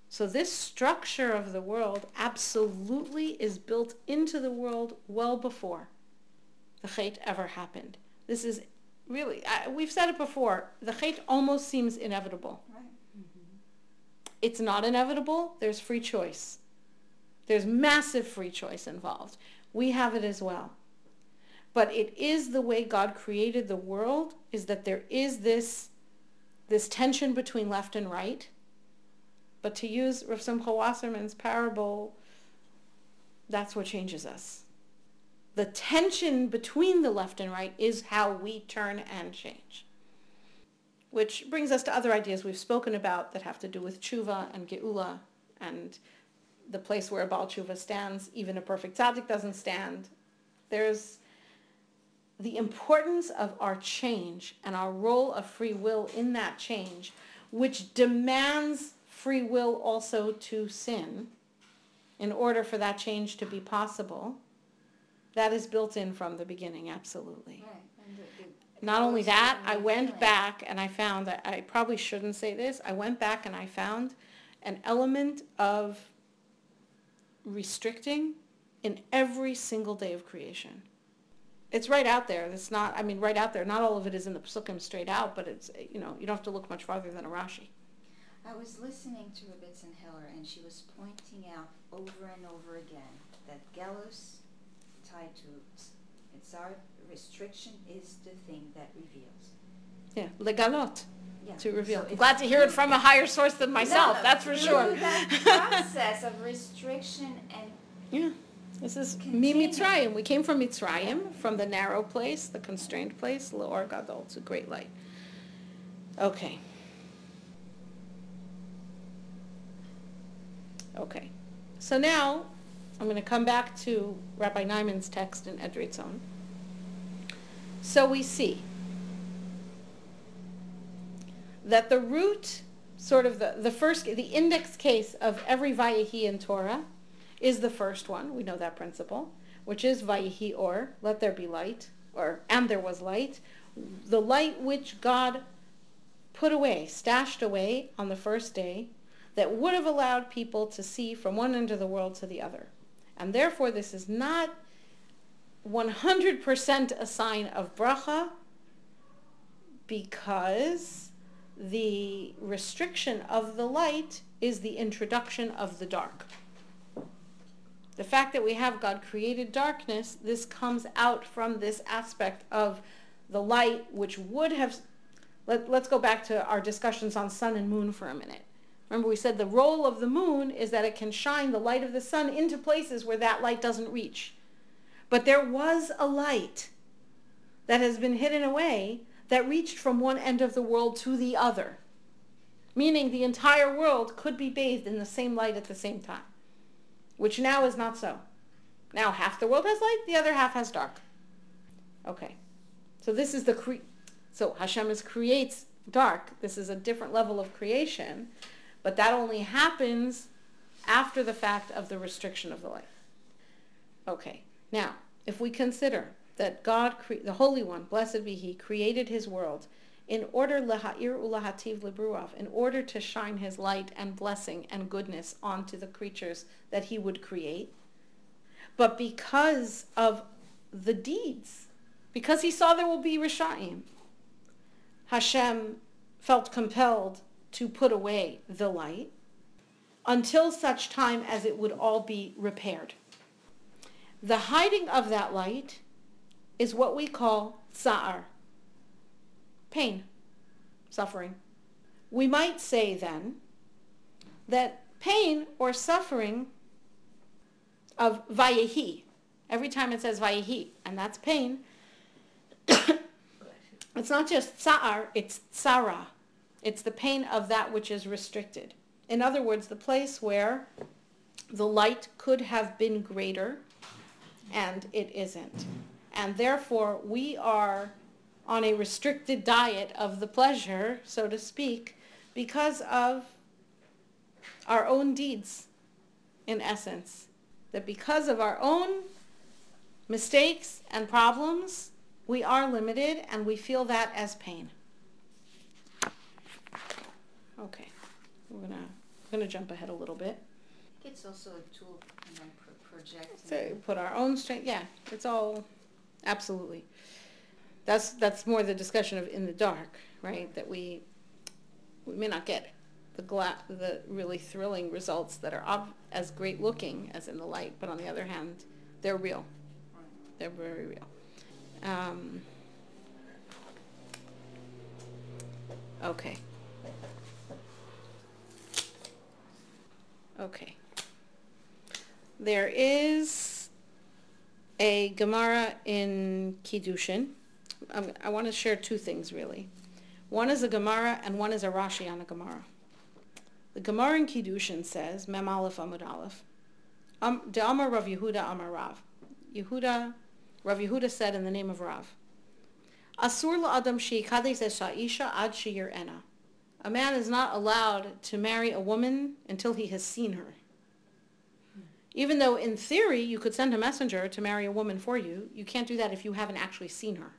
So this structure of the world absolutely is built into the world well before the Chait ever happened. This is really, I, we've said it before, the Chait almost seems inevitable. Right. It's not inevitable, there's free choice. There's massive free choice involved. We have it as well. But it is the way God created the world, is that there is this, this tension between left and right. But to use Rav Simcha Wasserman's parable, that's what changes us. The tension between the left and right is how we turn and change. Which brings us to other ideas we've spoken about that have to do with tshuva and geula and the place where a Baal tshuva stands. Even a perfect tzaddik doesn't stand. There's the importance of our change and our role of free will in that change, which demands free will also to sin in order for that change to be possible, that is built in from the beginning, absolutely. Right. The, the Not only that, I went feeling. back and I found that I probably shouldn't say this. I went back and I found an element of restricting in every single day of creation. It's right out there. It's not, I mean, right out there. Not all of it is in the Psukim straight out, but it's, you know, you don't have to look much farther than a Rashi. I was listening to Rebbetzin Heller, and she was pointing out over and over again that Gelus tied to Tzar restriction is the thing that reveals. Yeah, legalot, Yeah. to reveal. So glad to hear it from a higher source than myself, No, that's for sure. that process of restriction and Yeah, this is. Mi Mitzrayim. We came from Mitzrayim, from the narrow place, the constrained place, Leor Gadol. A great light. Okay. Okay. So now I'm going to come back to Rabbi Naiman's text in Edrei Tzon. So we see that the root, sort of the, the first, the index case of every Vayehi in Torah is the first one. We know that principle, which is Vayehi or, let there be light, or, and there was light. The light which God put away, stashed away on the first day, that would have allowed people to see from one end of the world to the other. And therefore, this is not 100% a sign of bracha because the restriction of the light is the introduction of the dark. The fact that we have God created darkness, this comes out from this aspect of the light which would have let, let's go back to our discussions on sun and moon for a minute. Remember we said the role of the moon is that it can shine the light of the sun into places where that light doesn't reach. But there was a light that has been hidden away that reached from one end of the world to the other. Meaning the entire world could be bathed in the same light at the same time. Which now is not so. Now half the world has light, the other half has dark. Okay. So this is the cre- so Hashem is creates dark. This is a different level of creation, but that only happens after the fact of the restriction of the light. Okay. Now, if we consider that God, cre- the Holy One, blessed be He, created His world in order leha'ir ulahativ lebruav, in order to shine His light and blessing and goodness onto the creatures that He would create, but because of the deeds, because He saw there will be rishaim, Hashem felt compelled to put away the light until such time as it would all be repaired. The hiding of that light is what we call tsa'ar, pain, suffering. We might say then that pain or suffering of vayehi, every time it says vayehi, and that's pain, it's not just tsa'ar, it's tsara. It's the pain of that which is restricted. In other words, the place where the light could have been greater and it isn't. And therefore, we are on a restricted diet of the pleasure, so to speak, because of our own deeds, in essence. That because of our own mistakes and problems, we are limited and we feel that as pain. Okay, we're gonna, we're gonna jump ahead a little bit. it's also a tool know, projecting. So put our own strength. Yeah, it's all absolutely. That's that's more the discussion of in the dark, right? That we we may not get the gla- the really thrilling results that are as great looking as in the light, but on the other hand, they're real. They're very real. Um, okay. Okay. There is a Gemara in Kiddushin. Um, I want to share two things really. One is a Gemara and one is a Rashi on a Gemara. The Gemara in Kiddushin says, Mem Aleph Amud Aleph, um, De Amar Rav Yehuda Amar Rav. Yehuda, Rav Yehuda said in the name of Rav, Asur la'adam she'ikades es ha'isha ad ena. A man is not allowed to marry a woman until he has seen her. Even though in theory you could send a messenger to marry a woman for you, you can't do that if you haven't actually seen her.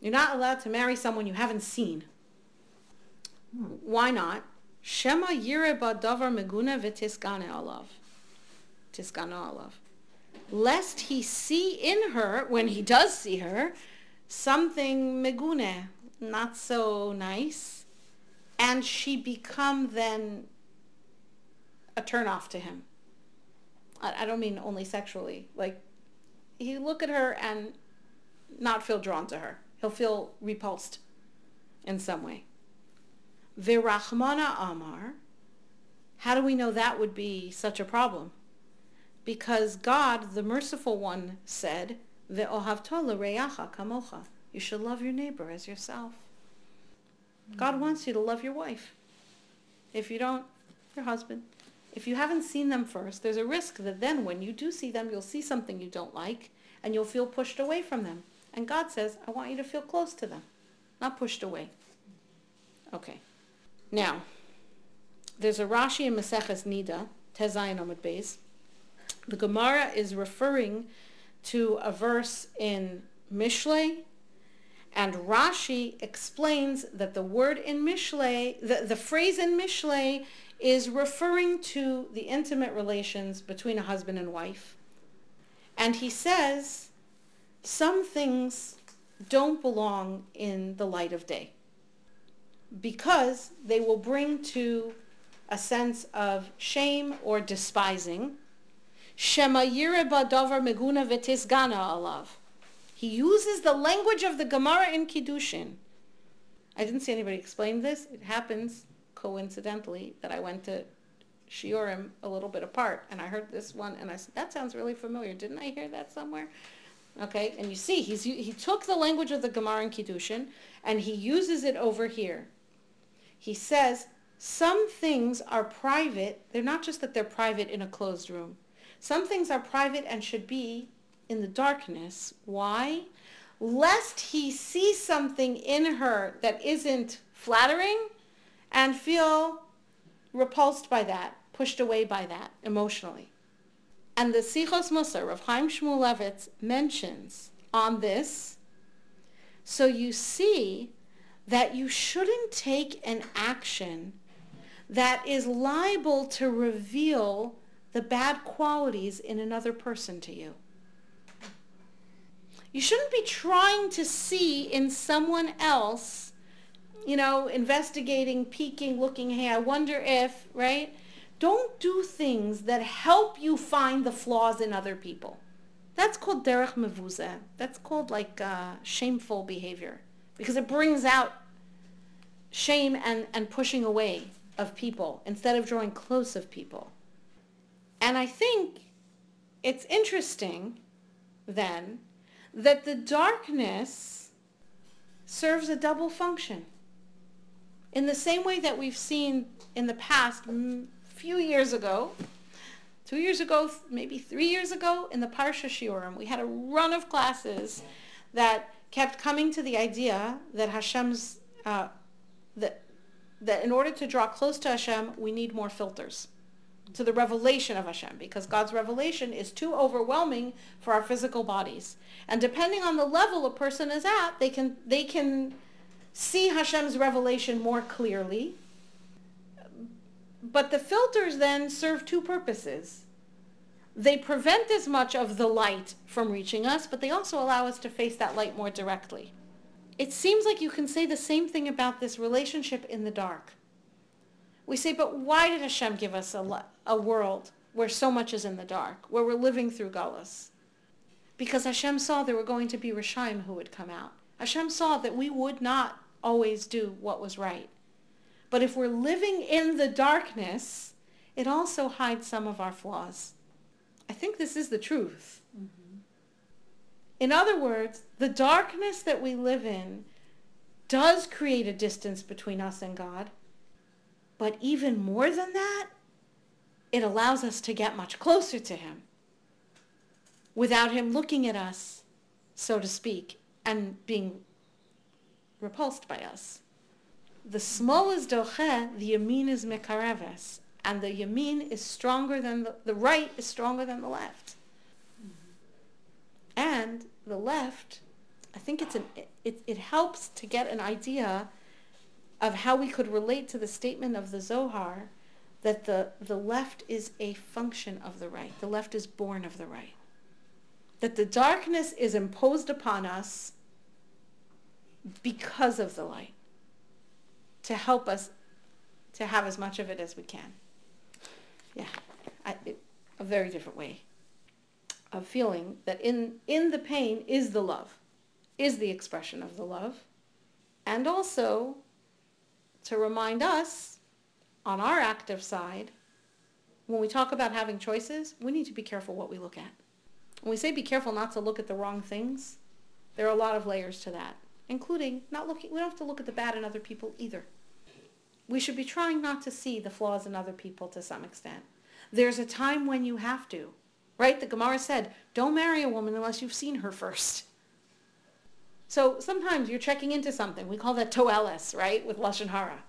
You're not allowed to marry someone you haven't seen. Why not? Shema yire davar meguna v'tisgane alav. Tisgana alav. Lest he see in her, when he does see her, something megune, not so nice, and she become then a turnoff to him. I, I don't mean only sexually. Like, he look at her and not feel drawn to her. He'll feel repulsed in some way. Virachmana Amar. How do we know that would be such a problem? Because God, the merciful one, said, Ve'ohavto l'reyacha kamocha. You should love your neighbor as yourself. God hmm. wants you to love your wife. If you don't, your husband. If you haven't seen them first, there's a risk that then when you do see them, you'll see something you don't like and you'll feel pushed away from them. And God says, I want you to feel close to them, not pushed away. Okay. Now, there's a Rashi in Maseches Nida, Tezayin Amud Beis. The Gemara is referring to a verse in Mishlei, and Rashi explains that the word in Mishlei, the, the phrase in Mishlei is referring to the intimate relations between a husband and wife. And he says some things don't belong in the light of day because they will bring to a sense of shame or despising. Shema yireba davar meguna v'tisgana alav. He uses the language of the Gemara in Kiddushin. I didn't see anybody explain this. It happens coincidentally that I went to Shiurim a little bit apart and I heard this one and I said, that sounds really familiar. Didn't I hear that somewhere? Okay, and you see, he's, he took the language of the Gemara in Kiddushin and he uses it over here. He says, some things are private. They're not just that they're private in a closed room. Some things are private and should be in the darkness. Why? Lest he see something in her that isn't flattering and feel repulsed by that, pushed away by that emotionally. And the Sichos Musar of Chaim Shmuelevitz mentions on this, so you see that you shouldn't take an action that is liable to reveal the bad qualities in another person to you. You shouldn't be trying to see in someone else you know, investigating, peeking, looking, hey, I wonder if, right? Don't do things that help you find the flaws in other people. That's called derech mevuzeh. That's called like uh, shameful behavior because it brings out shame and, and pushing away of people instead of drawing close of people. And I think it's interesting then that the darkness serves a double function. In the same way that we've seen in the past, few years ago, two years ago, maybe three years ago, in the Parsha Shiurim, we had a run of classes that kept coming to the idea that Hashem's, uh, that, that in order to draw close to Hashem, we need more filters to the revelation of Hashem because God's revelation is too overwhelming for our physical bodies. And depending on the level a person is at, they can, they can see Hashem's revelation more clearly. But the filters then serve two purposes. They prevent as much of the light from reaching us, but they also allow us to face that light more directly. It seems like you can say the same thing about this relationship in the dark. We say, but why did Hashem give us a, a world where so much is in the dark, where we're living through Gullus? Because Hashem saw there were going to be Rishaim who would come out. Hashem saw that we would not always do what was right. But if we're living in the darkness, it also hides some of our flaws. I think this is the truth. Mm-hmm. In other words, the darkness that we live in does create a distance between us and God. But even more than that, it allows us to get much closer to him without him looking at us, so to speak, and being repulsed by us. The smol is doche, the yamin is mekareves, and the yamin is stronger than the, the right is stronger than the left. Mm-hmm. And the left, I think it's an, it, it helps to get an idea of how we could relate to the statement of the Zohar that the, the left is a function of the right. The left is born of the right. That the darkness is imposed upon us because of the light to help us to have as much of it as we can. Yeah, I, it, a very different way of feeling that in, in the pain is the love, is the expression of the love, and also to remind us on our active side, when we talk about having choices, we need to be careful what we look at. When we say be careful not to look at the wrong things, there are a lot of layers to that, including not looking, we don't have to look at the bad in other people either. We should be trying not to see the flaws in other people to some extent. There's a time when you have to, right? The Gemara said, don't marry a woman unless you've seen her first. So sometimes you're checking into something. We call that toelis, right, with Lashon Hara.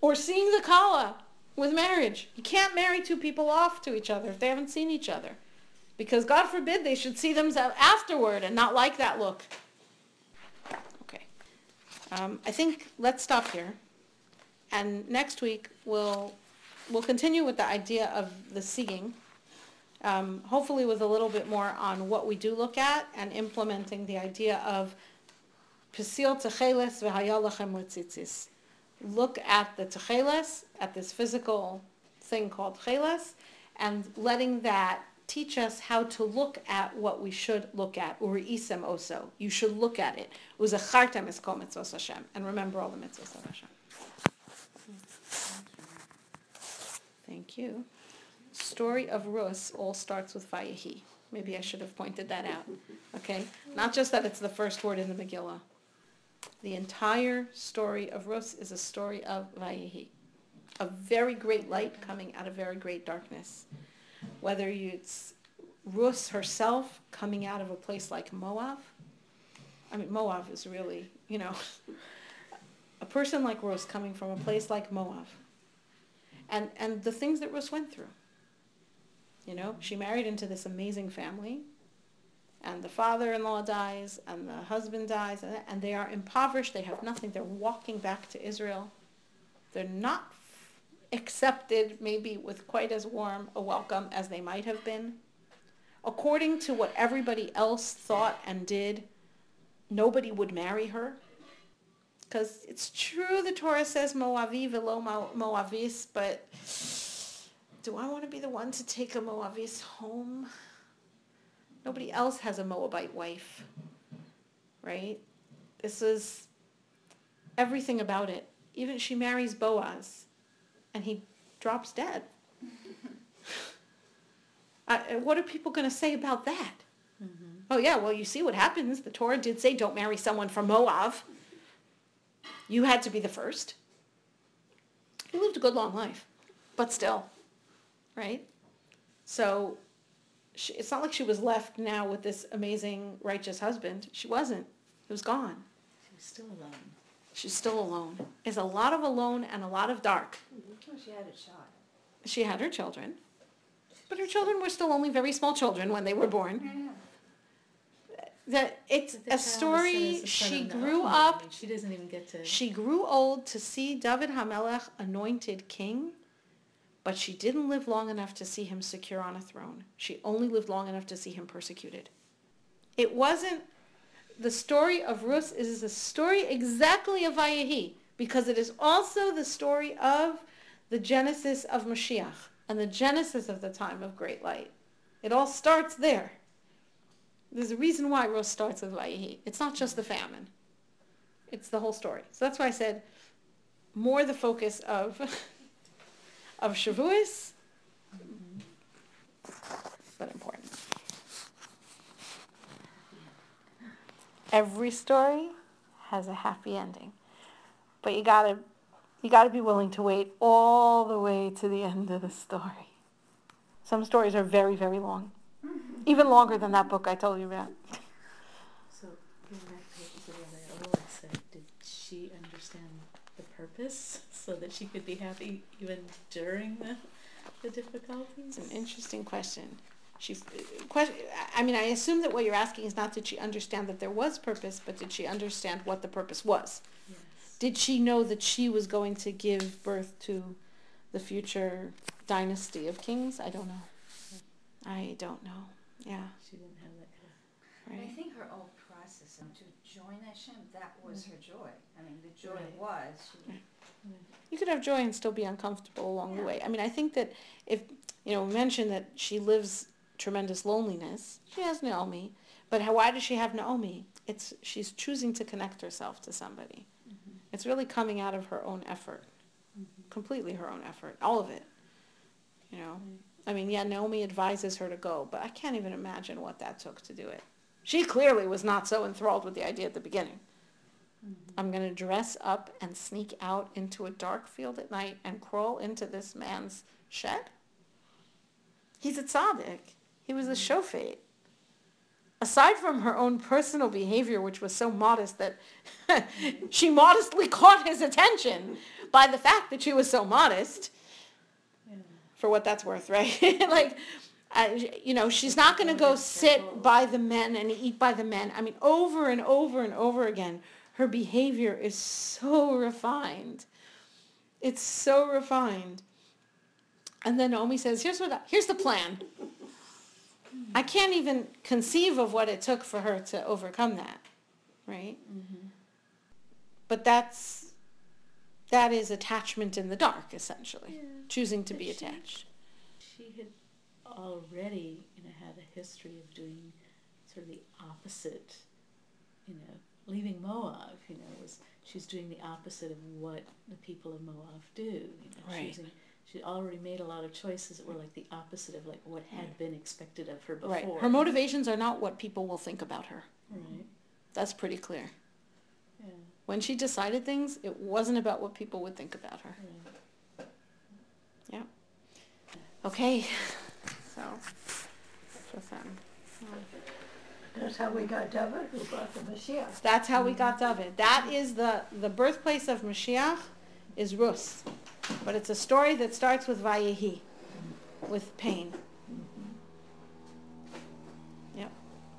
Or seeing the Kala with marriage. You can't marry two people off to each other if they haven't seen each other. Because God forbid they should see themselves afterward and not like that look. Um, I think let's stop here. And next week we'll we'll continue with the idea of the seeing, um, hopefully with a little bit more on what we do look at and implementing the idea of. Look at the Techeles, at this physical thing called Techeles, and letting that teach us how to look at what we should look at. Uri'isem oso. You should look at it. Uzachartem es kol mitzvos Hashem. And remember all the mitzvos of Hashem. Thank you. Story of Rus all starts with Vayehi. Maybe I should have pointed that out. Okay? Not just that it's the first word in the Megillah. The entire story of Rus is a story of Vayehi. A very great light coming out of very great darkness. Whether it's Rus herself coming out of a place like Moab. I mean, Moab is really, you know, a person like Rus coming from a place like Moab and, and the things that Rus went through. You know, she married into this amazing family, and the father-in-law dies, and the husband dies, and, and they are impoverished. They have nothing. They're walking back to Israel. They're not accepted maybe with quite as warm a welcome as they might have been. According to what everybody else thought and did, nobody would marry her. Because it's true the Torah says Moavi velo Moavis, but do I want to be the one to take a Moavis home? Nobody else has a Moabite wife, right? This is everything about it. Even she marries Boaz, and he drops dead. uh, what are people going to say about that? Mm-hmm. Oh yeah, well you see what happens. The Torah did say don't marry someone from Moab. You had to be the first. He lived a good long life, but still, right? So she, it's not like she was left now with this amazing righteous husband. She wasn't. He was gone. She was still alone. She's still alone. It's a lot of alone and a lot of dark. She had a child. She had her children, but her children were still only very small children when they were born. Yeah that it's a story. She grew up. She doesn't even get to. She grew old to see David Hamelech anointed king, but she didn't live long enough to see him secure on a throne. She only lived long enough to see him persecuted. It wasn't. The story of Rus is a story exactly of Vayehi because it is also the story of the genesis of Mashiach and the genesis of the time of great light. It all starts there. There's a reason why Rus starts with Vayehi. It's not just the famine. It's the whole story. So that's why I said more the focus of of Shavuos, but important. Every story has a happy ending, but you gotta you gotta be willing to wait all the way to the end of the story. Some stories are very very long. Mm-hmm. Even longer than that book I told you about. So, going back to the other, oh, I said, did she understand the purpose so that she could be happy even during the, the difficulties? It's an interesting question. She, question, I mean, I assume that what you're asking is not did she understand that there was purpose, but did she understand what the purpose was? Yes. Did she know that she was going to give birth to the future dynasty of kings? I don't know. I don't know. Yeah, She didn't have that kind of. But I think her whole process to join Hashem, that was her joy. I mean, the joy Right. was she Right. Mm-hmm. You could have joy and still be uncomfortable along the way. I mean, I think that if, you know, mention that she lives tremendous loneliness. She has Naomi. But how, why does she have Naomi? It's she's choosing to connect herself to somebody. Mm-hmm. It's really coming out of her own effort, Mm-hmm. completely her own effort, all of it. You know, I mean, yeah, Naomi advises her to go, but I can't even imagine what that took to do it. She clearly was not so enthralled with the idea at the beginning. Mm-hmm. I'm going to dress up and sneak out into a dark field at night and crawl into this man's shed? He's a tzaddik. He was a shofet. Aside from her own personal behavior, which was so modest that she modestly caught his attention by the fact that she was so modest, Yeah. for what that's worth, right? like, I, you know, she's not going to go sit by the men and eat by the men. I mean, over and over and over again, her behavior is so refined. It's so refined. And then Naomi says, "Here's what. I, here's the plan. I can't even conceive of what it took for her to overcome that, right? Mm-hmm. But that's that is attachment in the dark, essentially, Yeah. choosing to But be she- attached." She had already, you know, had a history of doing sort of the opposite, you know, leaving Moab, you know, was she's doing the opposite of what the people of Moab do, you know, Right. choosing she already made a lot of choices that were like the opposite of like what had been expected of her before. Right. Her motivations are not what people will think about her. Right. That's pretty clear. Yeah. When she decided things, it wasn't about what people would think about her. Right. Okay. So, that's them. That's how we got David, who brought the Mashiach. That's how we got David. That is the, the birthplace of Mashiach is Rus. But it's a story that starts with Vayehi, with pain.